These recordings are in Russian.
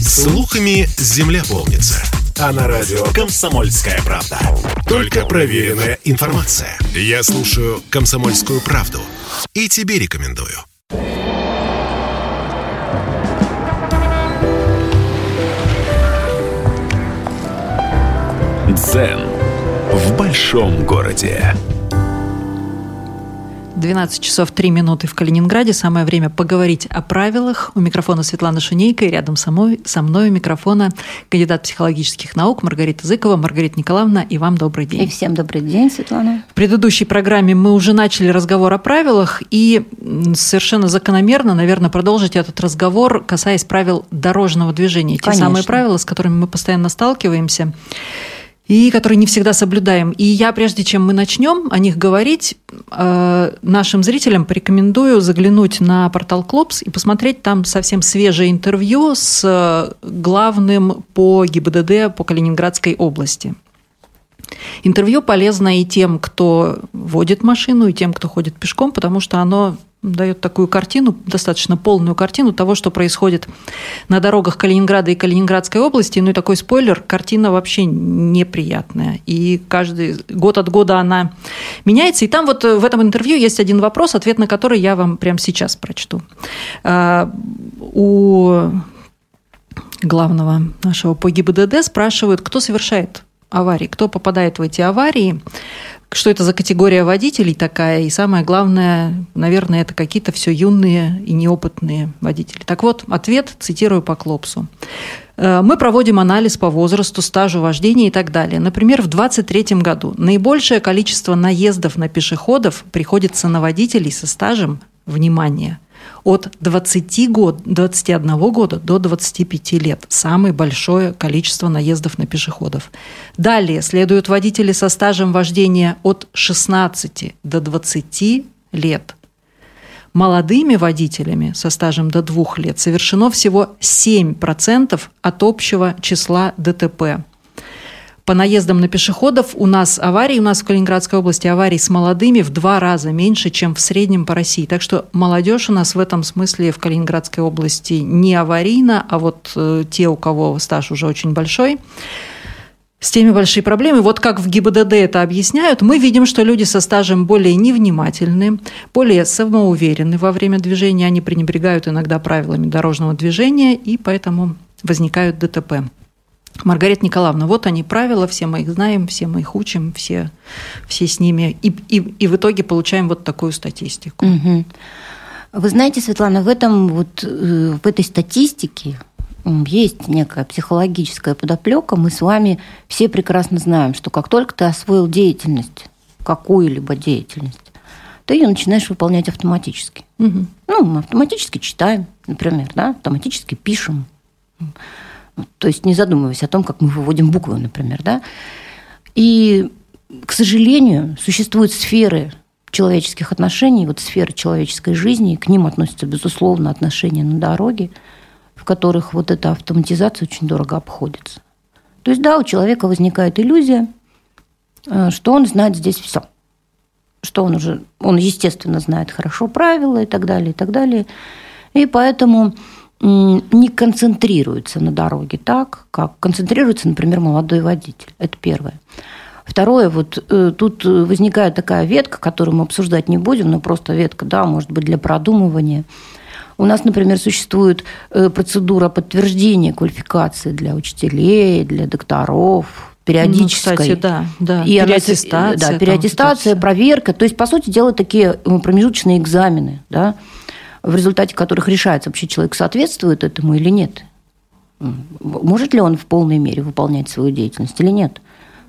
Слухами земля полнится. А на радио «Комсомольская правда». Только проверенная информация. Я слушаю «Комсомольскую правду» и тебе рекомендую. Дзен в большом городе. 12 часов 3 минуты в Калининграде. Самое время поговорить о правилах. У микрофона Светлана Шунейка и рядом со мной, со мной у микрофона кандидат психологических наук Маргарита Зыкова. Маргарита Николаевна, и вам добрый день. И всем добрый день, Светлана. В предыдущей программе мы уже начали разговор о правилах, и совершенно закономерно, наверное, продолжить этот разговор, касаясь правил дорожного движения. Те Конечно. самые правила, с которыми мы постоянно сталкиваемся и которые не всегда соблюдаем. И я, прежде чем мы начнем о них говорить, э, нашим зрителям порекомендую заглянуть на портал Клопс и посмотреть там совсем свежее интервью с э, главным по ГИБДД по Калининградской области. Интервью полезно и тем, кто водит машину, и тем, кто ходит пешком, потому что оно дает такую картину, достаточно полную картину того, что происходит на дорогах Калининграда и Калининградской области. Ну и такой спойлер, картина вообще неприятная. И каждый год от года она меняется. И там вот в этом интервью есть один вопрос, ответ на который я вам прямо сейчас прочту. А, у главного нашего по ГИБДД спрашивают, кто совершает аварии, кто попадает в эти аварии, что это за категория водителей такая, и самое главное, наверное, это какие-то все юные и неопытные водители. Так вот, ответ, цитирую по Клопсу. «Э, Мы проводим анализ по возрасту, стажу вождения и так далее. Например, в 2023 году наибольшее количество наездов на пешеходов приходится на водителей со стажем, внимание, от 20 год, 21 года до 25 лет. Самое большое количество наездов на пешеходов. Далее следуют водители со стажем вождения от 16 до 20 лет. Молодыми водителями со стажем до 2 лет совершено всего 7% от общего числа ДТП. По наездам на пешеходов у нас аварий, у нас в Калининградской области аварий с молодыми в два раза меньше, чем в среднем по России. Так что молодежь у нас в этом смысле в Калининградской области не аварийна, а вот э, те, у кого стаж уже очень большой, с теми большие проблемы. Вот как в ГИБДД это объясняют, мы видим, что люди со стажем более невнимательны, более самоуверены во время движения, они пренебрегают иногда правилами дорожного движения, и поэтому возникают ДТП. Маргарита Николаевна, вот они правила, все мы их знаем, все мы их учим, все, все с ними, и, и, и в итоге получаем вот такую статистику. Угу. Вы знаете, Светлана, в этом вот э, в этой статистике есть некая психологическая подоплека. Мы с вами все прекрасно знаем, что как только ты освоил деятельность, какую-либо деятельность, ты ее начинаешь выполнять автоматически. Угу. Ну, мы автоматически читаем, например, да, автоматически пишем. То есть не задумываясь о том, как мы выводим буквы, например, да. И, к сожалению, существуют сферы человеческих отношений, вот сферы человеческой жизни, к ним относятся, безусловно, отношения на дороге, в которых вот эта автоматизация очень дорого обходится. То есть, да, у человека возникает иллюзия, э, что он знает здесь все. Что он уже, он, естественно, знает хорошо правила и так далее, и так далее. И поэтому не концентрируется на дороге так, как концентрируется, например, молодой водитель. Это первое. Второе, вот э, тут возникает такая ветка, которую мы обсуждать не будем, но просто ветка, да, может быть, для продумывания. У нас, например, существует э, процедура подтверждения квалификации для учителей, для докторов, периодической. Ну, кстати, да, да. И переаттестация. Да, переаттестация, там, проверка. То есть, по сути дела, такие промежуточные экзамены, да, в результате которых решается, вообще человек соответствует этому или нет. Может ли он в полной мере выполнять свою деятельность или нет?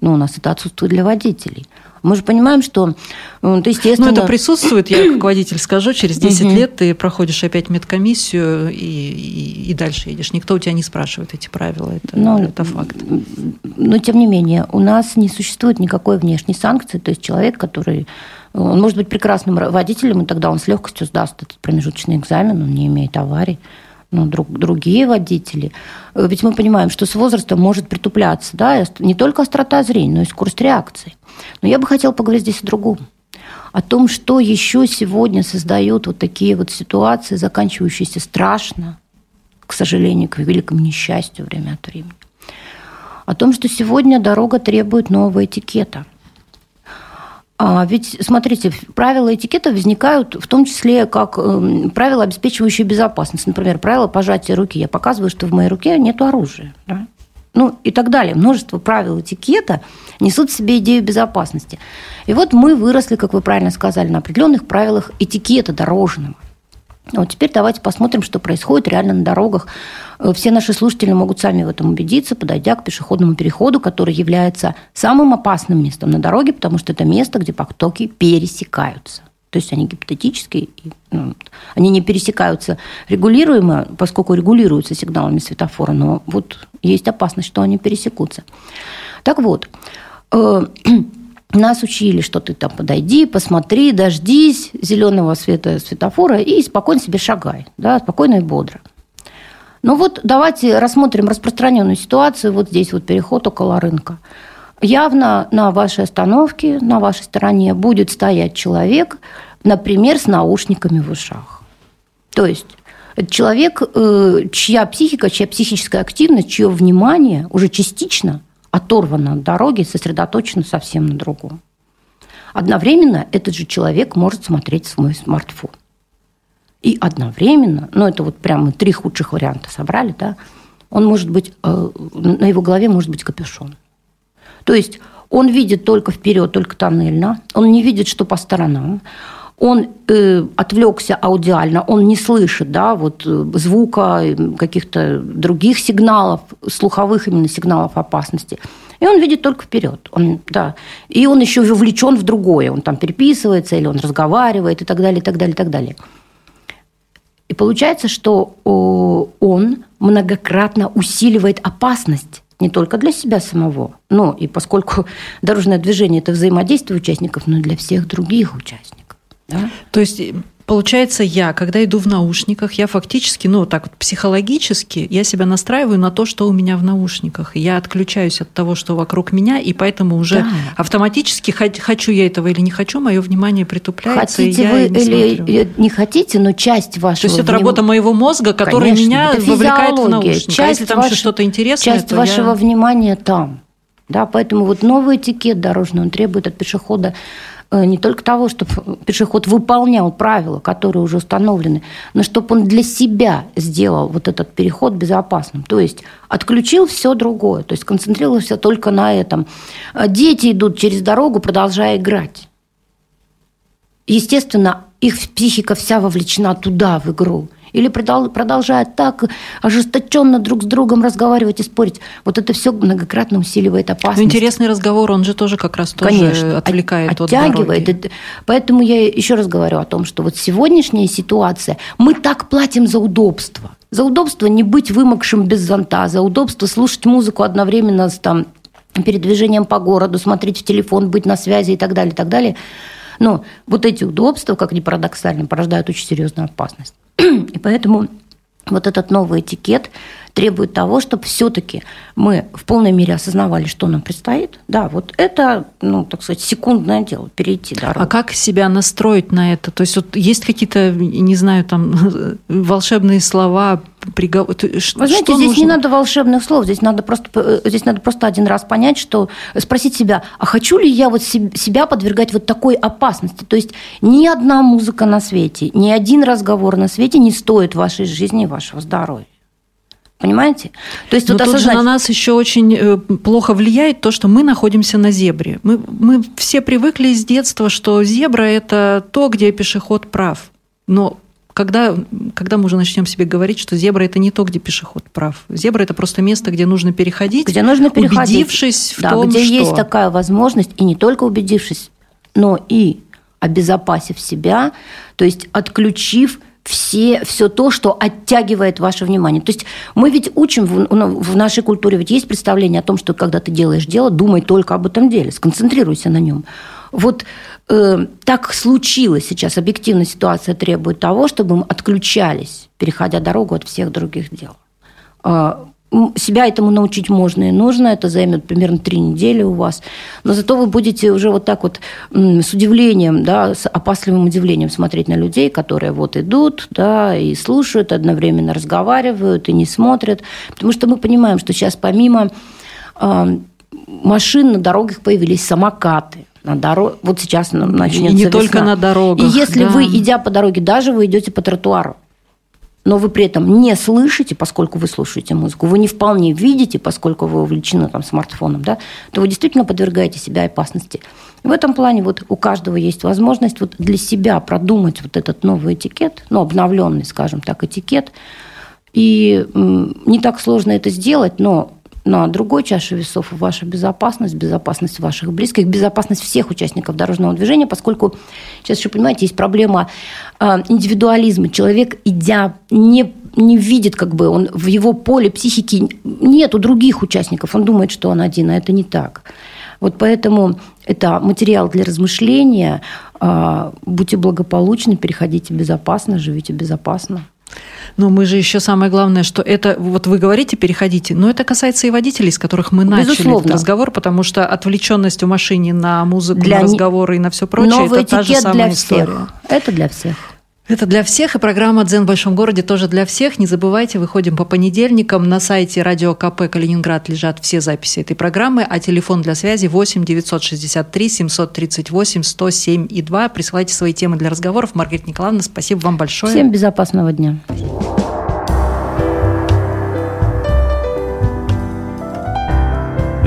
Ну, у нас это отсутствует для водителей. Мы же понимаем, что, ну, естественно... Ну, это присутствует, я как водитель скажу, через 10 лет ты проходишь опять медкомиссию и, и, и дальше едешь. Никто у тебя не спрашивает эти правила, это, но, это факт. Но, тем не менее, у нас не существует никакой внешней санкции, то есть человек, который... Он может быть прекрасным водителем, и тогда он с легкостью сдаст этот промежуточный экзамен, он не имеет аварий ну, друг, другие водители. Ведь мы понимаем, что с возрастом может притупляться да, не только острота зрения, но и скорость реакции. Но я бы хотела поговорить здесь о другом. О том, что еще сегодня создают вот такие вот ситуации, заканчивающиеся страшно, к сожалению, к великому несчастью время от времени. О том, что сегодня дорога требует нового этикета. А ведь, смотрите, правила этикета возникают в том числе как э, правила, обеспечивающие безопасность. Например, правило пожатия руки. Я показываю, что в моей руке нет оружия. Да? Ну и так далее. Множество правил этикета несут в себе идею безопасности. И вот мы выросли, как вы правильно сказали, на определенных правилах этикета дорожного. Вот теперь давайте посмотрим, что происходит реально на дорогах. Э, все наши слушатели могут сами в этом убедиться, подойдя к пешеходному переходу, который является самым опасным местом на дороге, потому что это место, где потоки пересекаются. То есть они гипотетически, ну, они не пересекаются регулируемо, поскольку регулируются сигналами светофора, но вот есть опасность, что они пересекутся. Так вот, э, нас учили, что ты там подойди, посмотри, дождись зеленого света светофора и спокойно себе шагай, да, спокойно и бодро. Ну вот давайте рассмотрим распространенную ситуацию. Вот здесь вот переход около рынка. Явно на вашей остановке, на вашей стороне будет стоять человек, например, с наушниками в ушах. То есть это человек, э, чья психика, чья психическая активность, чье внимание уже частично – оторвана от дороги, сосредоточена совсем на другом. Одновременно этот же человек может смотреть свой смартфон. И одновременно, ну это вот прямо три худших варианта собрали, да, он может быть, э, на его голове может быть капюшон. То есть он видит только вперед, только тоннельно, он не видит, что по сторонам, он э, отвлекся аудиально, он не слышит да, вот, э, звука, каких-то других сигналов, слуховых именно сигналов опасности. И он видит только вперед. Он, да. И он еще вовлечен в другое. Он там переписывается, или он разговаривает, и так далее, и так далее, и так далее. И получается, что он многократно усиливает опасность не только для себя самого, но и поскольку дорожное движение – это взаимодействие участников, но и для всех других участников. Да? То есть Получается, я, когда иду в наушниках, я фактически, ну, так вот психологически, я себя настраиваю на то, что у меня в наушниках. Я отключаюсь от того, что вокруг меня, и поэтому уже да. автоматически, хочу я этого или не хочу, мое внимание притупляется. Хотите и я вы не или смотрю. не хотите, но часть вашего... То есть это работа моего мозга, которая Конечно, меня вовлекает в наушники. Часть а если там ваш... что-то интересное, Часть вашего я... внимания там. Да, поэтому вот новый этикет дорожный, он требует от пешехода Э, не только того, чтобы пешеход выполнял правила, которые уже установлены, но чтобы он для себя сделал вот этот переход безопасным. То есть отключил все другое, то есть концентрировался только на этом. Э, дети идут через дорогу, продолжая играть. Естественно, их психика вся вовлечена туда, в игру или продолжают так ожесточенно друг с другом разговаривать и спорить. Вот это все многократно усиливает опасность. Но интересный разговор, он же тоже как раз тоже Конечно, отвлекает от, оттягивает. От Поэтому я еще раз говорю о том, что вот сегодняшняя ситуация, мы так платим за удобство. За удобство не быть вымокшим без зонта, за удобство слушать музыку одновременно с там, передвижением по городу, смотреть в телефон, быть на связи и так далее, и так далее. Но вот эти удобства, как ни парадоксально, порождают очень серьезную опасность. И поэтому вот этот новый этикет требует того, чтобы все-таки мы в полной мере осознавали, что нам предстоит. Да, вот это, ну, так сказать, секундное дело, перейти дорогу. А как себя настроить на это? То есть вот есть какие-то, не знаю, там волшебные слова, приговор? Вы знаете, что здесь нужно? не надо волшебных слов, здесь надо, просто, э, здесь надо просто один раз понять, что спросить себя, а хочу ли я вот себя подвергать вот такой опасности? То есть ни одна музыка на свете, ни один разговор на свете не стоит вашей жизни и вашего здоровья. Понимаете? То есть Но вот тут осознать... же на нас еще очень э, плохо влияет то, что мы находимся на зебре. Мы, мы все привыкли с детства, что зебра – это то, где пешеход прав. Но когда, когда мы уже начнем себе говорить, что зебра это не то, где пешеход прав. Зебра это просто место, где нужно переходить, где нужно переходить. убедившись да, в том, где что... есть такая возможность, и не только убедившись, но и обезопасив себя, то есть отключив все, все то, что оттягивает ваше внимание. То есть мы ведь учим в, в нашей культуре, ведь есть представление о том, что когда ты делаешь дело, думай только об этом деле, сконцентрируйся на нем. Вот э, так случилось сейчас, объективная ситуация требует того, чтобы мы отключались, переходя дорогу от всех других дел. Э, себя этому научить можно и нужно, это займет примерно три недели у вас, но зато вы будете уже вот так вот с удивлением, да, с опасливым удивлением смотреть на людей, которые вот идут, да, и слушают, одновременно разговаривают и не смотрят, потому что мы понимаем, что сейчас помимо э, машин на дорогах появились самокаты, на дорог... Вот сейчас начнется И не весна. только на дорогах. И если да. вы, идя по дороге, даже вы идете по тротуару, но вы при этом не слышите, поскольку вы слушаете музыку, вы не вполне видите, поскольку вы увлечены там, смартфоном, да, то вы действительно подвергаете себя опасности. в этом плане вот у каждого есть возможность вот для себя продумать вот этот новый этикет, ну, обновленный, скажем так, этикет. И не так сложно это сделать, но на другой чаше весов ваша безопасность, безопасность ваших близких, безопасность всех участников дорожного движения, поскольку сейчас еще, понимаете, есть проблема а, индивидуализма. Человек, идя, не, не видит, как бы, он в его поле психики нету других участников, он думает, что он один, а это не так. Вот поэтому это материал для размышления. А, будьте благополучны, переходите безопасно, живите безопасно. Но мы же еще самое главное, что это, вот вы говорите, переходите, но это касается и водителей, с которых мы начали Безусловно. этот разговор, потому что отвлеченность в машине на музыку, для на разговоры и на все прочее, Новый это та же самая для история. Всех. Это для всех. Это для всех, и программа «Дзен в большом городе» тоже для всех. Не забывайте, выходим по понедельникам. На сайте Радио КП Калининград лежат все записи этой программы, а телефон для связи 8 963 738 107 и 2. Присылайте свои темы для разговоров. Маргарита Николаевна, спасибо вам большое. Всем безопасного дня.